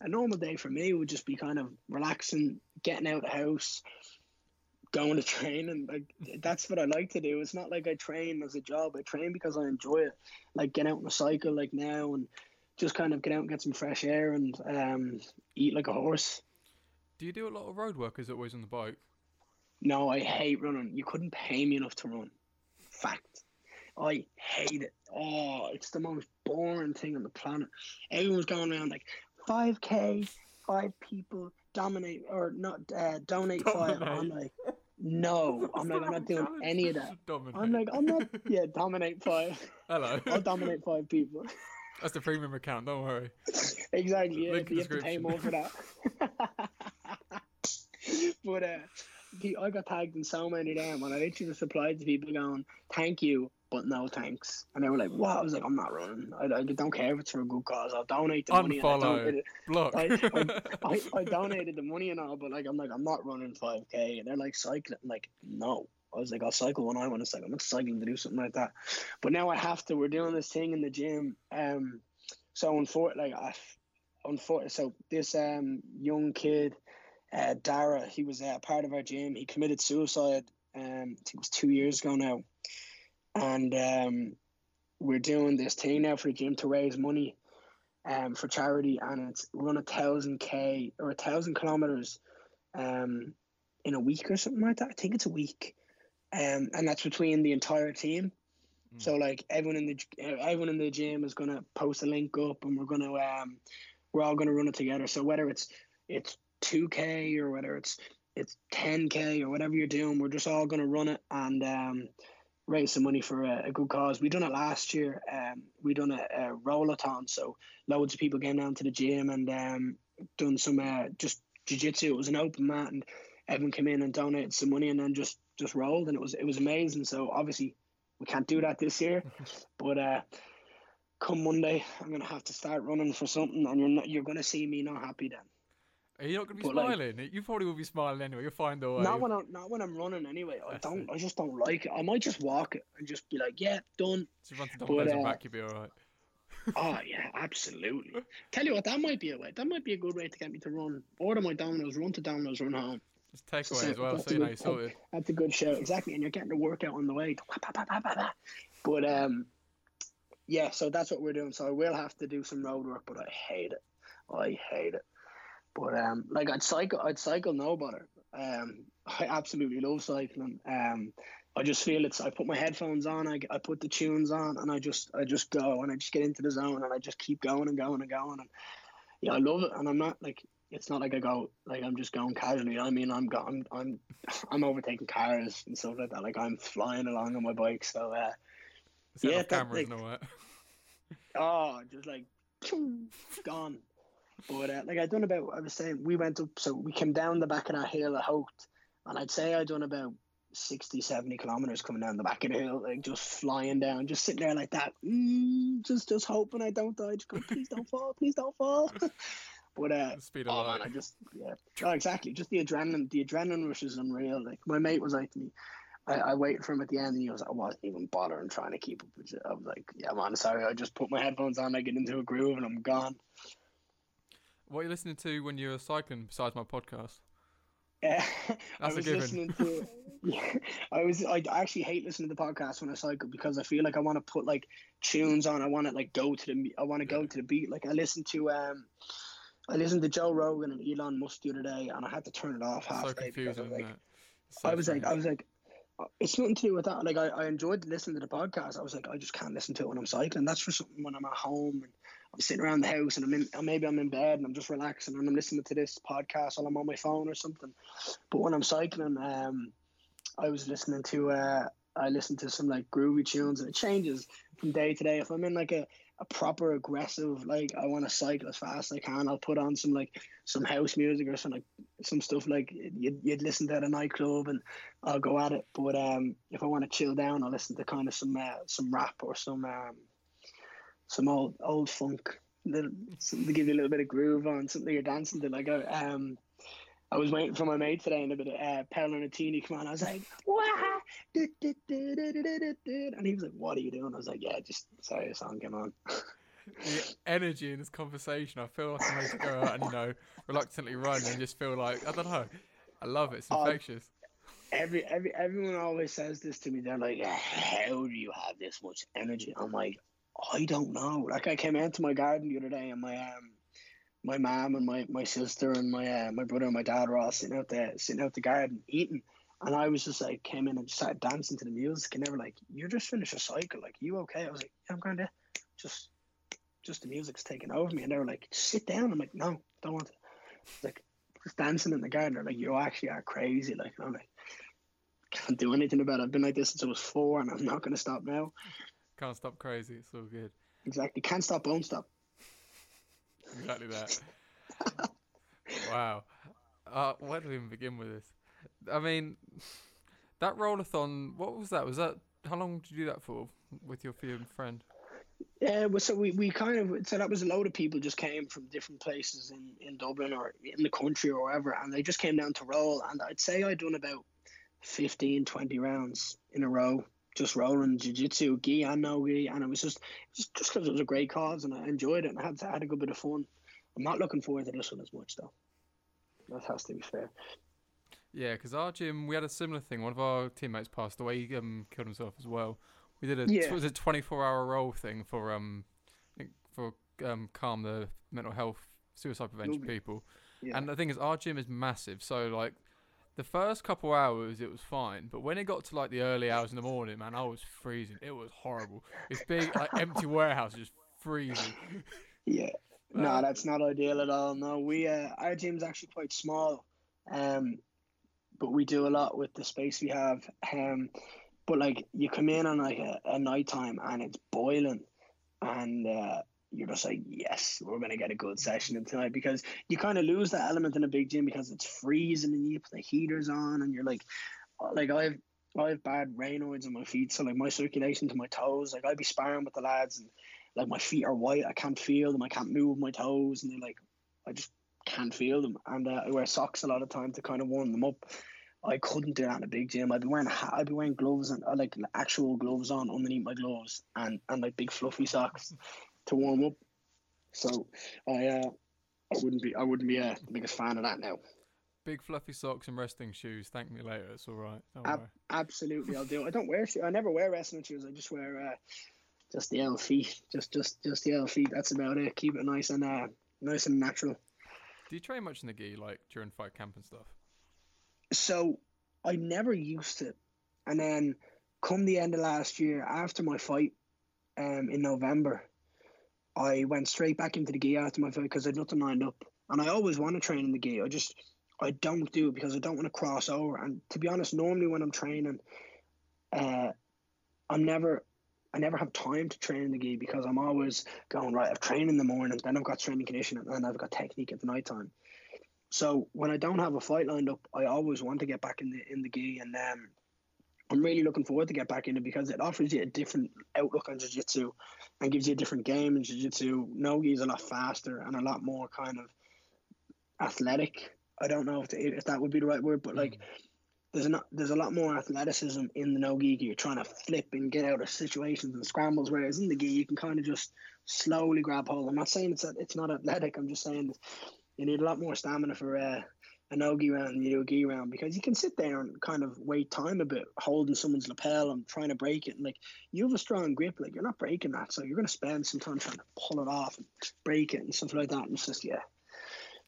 a normal day for me would just be kind of relaxing, getting out of the house, going to [LAUGHS] train and Like that's what I like to do. It's not like I train as a job. I train because I enjoy it. Like get out on a cycle like now and just kind of get out and get some fresh air and um, eat like a horse. Do you do a lot of road work? Or is it always on the bike? No, I hate running. You couldn't pay me enough to run. Fact. I hate it. Oh, it's the most boring thing on the planet. Everyone's going around like 5k, five people, dominate or not uh, donate five. I'm like, no, I'm [LAUGHS] like, I'm not doing any of that. [LAUGHS] Dominate. I'm like, I'm not. [LAUGHS] Yeah, dominate five. Hello. I'll dominate five people. That's the premium account. Don't worry. exactly. Yeah, LinkedIn you have to pay more for that. but uh, I got tagged in so many of them, and I literally just replied to people going, "Thank you, but no thanks." And they were like, "What?" I was like, "I'm not running. I, I don't care if it's for a good cause. I'll donate the money." Unfollow. donated- Block. I, [LAUGHS] I, I donated the money and all, but like I'm like I'm not running 5k, and they're like cycling. I'm like no, I was like I'll cycle when I want to cycle. I'm not cycling to do something like that. But now I have to. We're doing this thing in the gym. Um, so unfortunately, like I, unfortunately, so this um young kid, uh, Dara, he was uh, part of our gym. He committed suicide. Um, I think it was two years ago now, and um, we're doing this thing now for the gym to raise money um, for charity, and it's run a thousand k or a thousand kilometers, um, in a week or something like that. I think it's a week, um, and that's between the entire team. Mm. So like everyone in the everyone in the gym is gonna post a link up, and we're gonna um, we're all gonna run it together. So whether it's it's two k or whether it's it's ten k or whatever you're doing, we're just all gonna run it and um, raise some money for a, a good cause. We done it last year. Um, we done a, a rollathon, so loads of people came down to the gym and um, done some uh, just jiu-jitsu. It was an open mat, and everyone came in and donated some money, and then just just rolled, and it was it was amazing. So obviously we can't do that this year, [LAUGHS] but uh, come Monday, I'm gonna have to start running for something, and you're not you're gonna see me not happy then. Are you not going to be But, like- smiling? you probably will be smiling anyway. You'll find a way. Not when I'm not when I'm running anyway. I That's don't. it. I just don't like it. I might just walk it and just be like, yeah, done. So you run to But, Domino's and uh, back, you'll be alright. [LAUGHS] Oh yeah, absolutely. Tell you what, that might be a way. That might be a good way to get me to run. Order my Domino's, run to Domino's, run home. Just take so away as well, so a you know sorted. That's a good show, exactly. And you're getting the workout on the way. [LAUGHS] But um, yeah. So that's what we're doing. So I will have to do some road work, but I hate it. I hate it. But um, like I'd cycle, I'd cycle no better. Um, I absolutely love cycling. Um, I just feel it's. I put my headphones on, I, I put the tunes on, and I just I just go and I just get into the zone and I just keep going and going and going and yeah, I love it. And I'm not like it's not like I go like I'm just going casually. I mean, I'm go, I'm I'm [LAUGHS] I'm overtaking cars and stuff like that. Like I'm flying along on my bike. So uh, Set yeah, that, cameras like- and all that. oh, just like [LAUGHS] gone. But uh, like I done about, I was saying we went up, so we came down the back of that hill at Howth, and I'd say I'd done about 60, 70 kilometers coming down the back of the hill, like just flying down, just sitting there like that, mm, just just hoping I don't die. Just go, please don't fall, please don't fall. [LAUGHS] but uh, speed of oh man. I just yeah, oh, exactly, just the adrenaline, the adrenaline rush is unreal. Like my mate was like to me. I, I waited for him at the end, and he was. Like, I wasn't even bothering trying to keep up with it. I was like, "Yeah, man, sorry. I just put my headphones on, I get into a groove, and I'm gone." What are you listening to when you're cycling besides my podcast? Yeah, [LAUGHS] I That's was listening to. Yeah, [LAUGHS] I was. I actually hate listening to the podcast when I cycle because I feel like I want to put like tunes on. I want to like go to the. I want to go to the beat. Like I listened to um, I listened to Joe Rogan and Elon Musk the other day, and I had to turn it off so halfway because I was like, isn't it? It's so I was like, I was like, uh, it's nothing to do with that. Like, I, I enjoyed listening to the podcast. I was like, I just can't listen to it when I'm cycling. That's for something when I'm at home and I'm sitting around the house and I'm in, or maybe I'm in bed and I'm just relaxing and I'm listening to this podcast while I'm on my phone or something. But when I'm cycling, um, I was listening to, uh, I listen to some like groovy tunes and it changes from day to day. If I'm in like a, a proper aggressive, like I want to cycle as fast as I can, I'll put on some like some house music or some like some stuff like you'd, you'd listen to at a nightclub and I'll go at it. But um, if I want to chill down, I'll listen to kind of some uh, some rap or some um, some old old funk, little, something to give you a little bit of groove on, something you're dancing to. Like I um, I was waiting for my mate today and a bit of uh, Pearl and a teeny come on. I was like, Wah! Du- du- du- du- du- du- du." and he was like, "What are you doing?" I was like, "Yeah, just sorry, a song came on." [LAUGHS] the energy in this conversation, I feel like I'm to go out and you know reluctantly run and just feel like I don't know. I love it. It's Oh, infectious. every every everyone always says this to me. They're like, "How do you have this much energy?" I'm like, I don't know. Like I came out to my garden the other day, and my um, my mom and my, my sister and my uh, my brother and my dad were all sitting out there, sitting out the garden eating, and I was just like came in and started dancing to the music, and they were like, "You just finished a cycle. Like you okay?" I was like, "Yeah, I'm kind of just." Just the music's taking over me, and they were like, "Sit down." I'm like, "No, don't want to." Like, just dancing in the garden. They're like, "You actually are crazy." Like, I'm like, can't do anything about it. I've been like this since I was four, and I'm not going to stop now. Can't stop crazy. It's all good. Exactly. Can't stop, won't stop. [LAUGHS] Exactly that. wow. Uh, where do we even begin with this? I mean, that rollathon. What was that? Was that how long did you do that for with your friend? Yeah, well, so we, we kind of so that was a load of people just came from different places in, in Dublin or in the country or wherever, and they just came down to roll. And I'd say I'd done about 15, 20 rounds in a row, just rolling jiu-jitsu, gi and no gi, and it was just just just because it was a great cause and I enjoyed it and I had I had a good bit of fun. I'm not looking forward to this one as much though. That has to be fair. Yeah, because our gym, we had a similar thing. One of our teammates passed away. He um, killed himself as well. We did a Yeah. was a 24 hour roll thing for um for um, calm the mental health suicide prevention Lovely. people. Yeah. And the thing is, our gym is massive, so like the first couple hours it was fine, but when it got to like the early hours in the morning, man, I was freezing. It was horrible. This big like empty warehouse just freezing. Yeah. No, Uh, that's not ideal at all. No, we uh, our gym's actually quite small, um, but we do a lot with the space we have. Um, but like you come in on like a, a night time and it's boiling, and uh, you're just like, yes, we're gonna get a good session in tonight because you kind of lose that element in a big gym because it's freezing and you put the heaters on and you're like, uh, like I've I have bad Raynaud's on my feet, so like my circulation to my toes, like I'd be sparring with the lads and like my feet are white. I can't feel them. I can't move my toes, and they're like, I just can't feel them. And uh, I wear socks a lot of time to kind of warm them up. I couldn't do that in a big gym. I'd be wearing I'd be wearing gloves and uh, like actual gloves on underneath my gloves, and and like big fluffy socks to warm up. So I uh, I wouldn't be I wouldn't be a biggest fan of that now. Big fluffy socks and resting shoes. Thank me later. It's all right. Ab-. Absolutely, I'll do. it. I don't wear shoes. I never wear wrestling shoes. I just wear uh, just the L feet. Just just just the L feet. That's about it. Keep it nice and uh, nice and natural. Do you train much in the gi, like during fight camp and stuff? So I never used to, and then come the end of last year, after my fight, um, in November, I went straight back into the gi after my fight because I had nothing lined up, and I always want to train in the gi. I just I don't do it because I don't want to cross over. And to be honest, normally when I'm training, uh, I'm never. I never have time to train in the gi because I'm always going right. I've trained in the morning, then I've got training conditioning, and then I've got technique at the night time. So when I don't have a fight lined up, I always want to get back in the in the gi, and um, I'm really looking forward to get back in it because it offers you a different outlook on jiu-jitsu and gives you a different game in jiu-jitsu. No gi is a lot faster and a lot more kind of athletic. I don't know if the, if that would be the right word, but like there's not there's a lot more athleticism in the no gi. You're trying to flip and get out of situations and scrambles, whereas in the gi you can kind of just slowly grab hold. I'm not saying it's it's not athletic. I'm just saying you need a lot more stamina for uh, a no round and a gi round because you can sit there and kind of wait time a bit, holding someone's lapel and trying to break it. And like you have a strong grip, like you're not breaking that, so you're going to spend some time trying to pull it off and break it and stuff like that. And it's just yeah.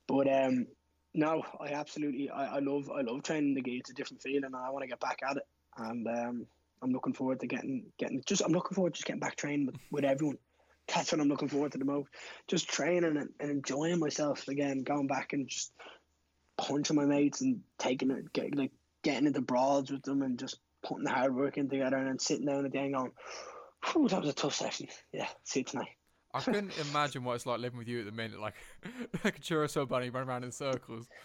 But um, no, I absolutely I, I love I love training the gi. It's a different feeling, and I want to get back at it. And um, I'm looking forward to getting getting just I'm looking forward to just getting back training with, with everyone. That's what I'm looking forward to the most. Just training and, and enjoying myself again, going back and just punching my mates and taking it, get, like getting into broads with them and just putting the hard work in together and then sitting down at the end going, Whew, that was a tough session. Yeah, see you tonight. I [LAUGHS] couldn't imagine what it's like living with you at the minute, like [LAUGHS] like a churro bunny running around in circles. [LAUGHS]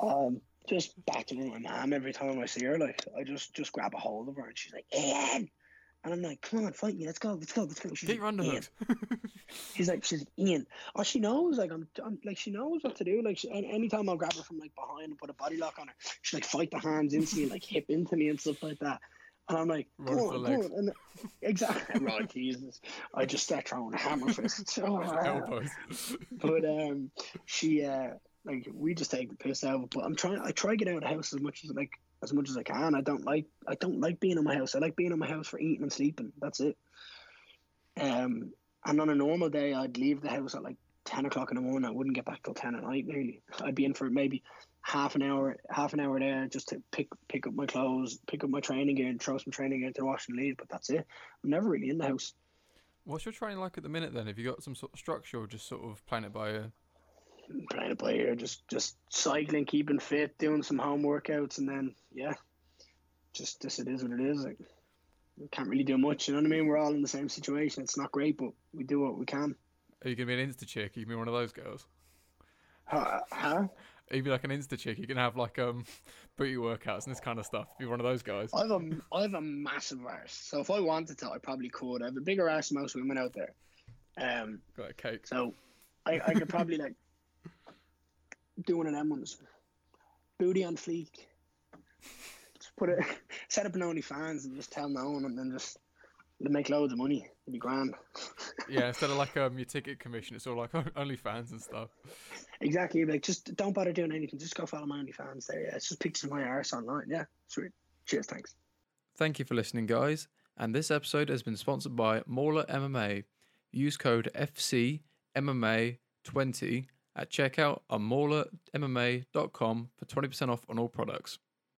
Um, just battling my mom every time I see her. Like I just just grab a hold of her and she's like, Ian. And I'm like, come on, fight me. Let's go. Let's go. Let's go. She's Get your underhooks. [LAUGHS] She's like, she's Ian. Oh, she knows. Like, I'm, I'm like, she knows what to do. Like, she, any anytime I'll grab her from like behind and put a body lock on her, she like fight the hands into me, like hip into me and stuff like that. And I'm like, go on, go on. And [LAUGHS] right, Jesus. Jesus, I just start throwing hammer fists. [LAUGHS] Elbows. but um, she uh, like we just take the piss out. of it. But I'm trying. I try to get out of the house as much as like as much as I can. I don't like. I don't like being in my house. I like being in my house for eating and sleeping. That's it. Um, and on a normal day, I'd leave the house at like ten o'clock in the morning. I wouldn't get back till ten at night. Nearly, I'd be in for maybe half an hour, half an hour there just to pick pick up my clothes, pick up my training gear, and throw some training gear to wash and leave. But that's it. I'm never really in the house. What's your training like at the minute then? Have you got some sort of structure or just sort of playing it by ear? Playing a player, just just cycling, keeping fit, doing some home workouts, and then yeah, just this it is what it is. Like we can't really do much. You know what I mean? We're all in the same situation. It's not great, but we do what we can. Are you gonna be an insta chick? Are you gonna be one of those girls? Huh? huh? Are you be like an insta chick? You can have like um booty workouts and this kind of stuff. Be one of those guys. I have a I have a massive arse, so if I wanted to, I probably could. I have a bigger arse than most women out there. Um, Got a cake. so I I could probably like do one of them ones. Booty on fleek. Just put it, [LAUGHS] set up an OnlyFans and just tell no one, and then just make loads of money. It'd be grand. [LAUGHS] Yeah, instead of like um your ticket commission, it's all like OnlyFans and stuff. Exactly. Like, just don't bother doing anything. Just go follow my OnlyFans there. Yeah, it's just pictures of my arse online. Yeah, sweet. Cheers. Thanks. Thank you for listening, guys. And this episode has been sponsored by Mauler MMA. Use code FC MMA 20 at checkout on maulermma.com for 20% off on all products.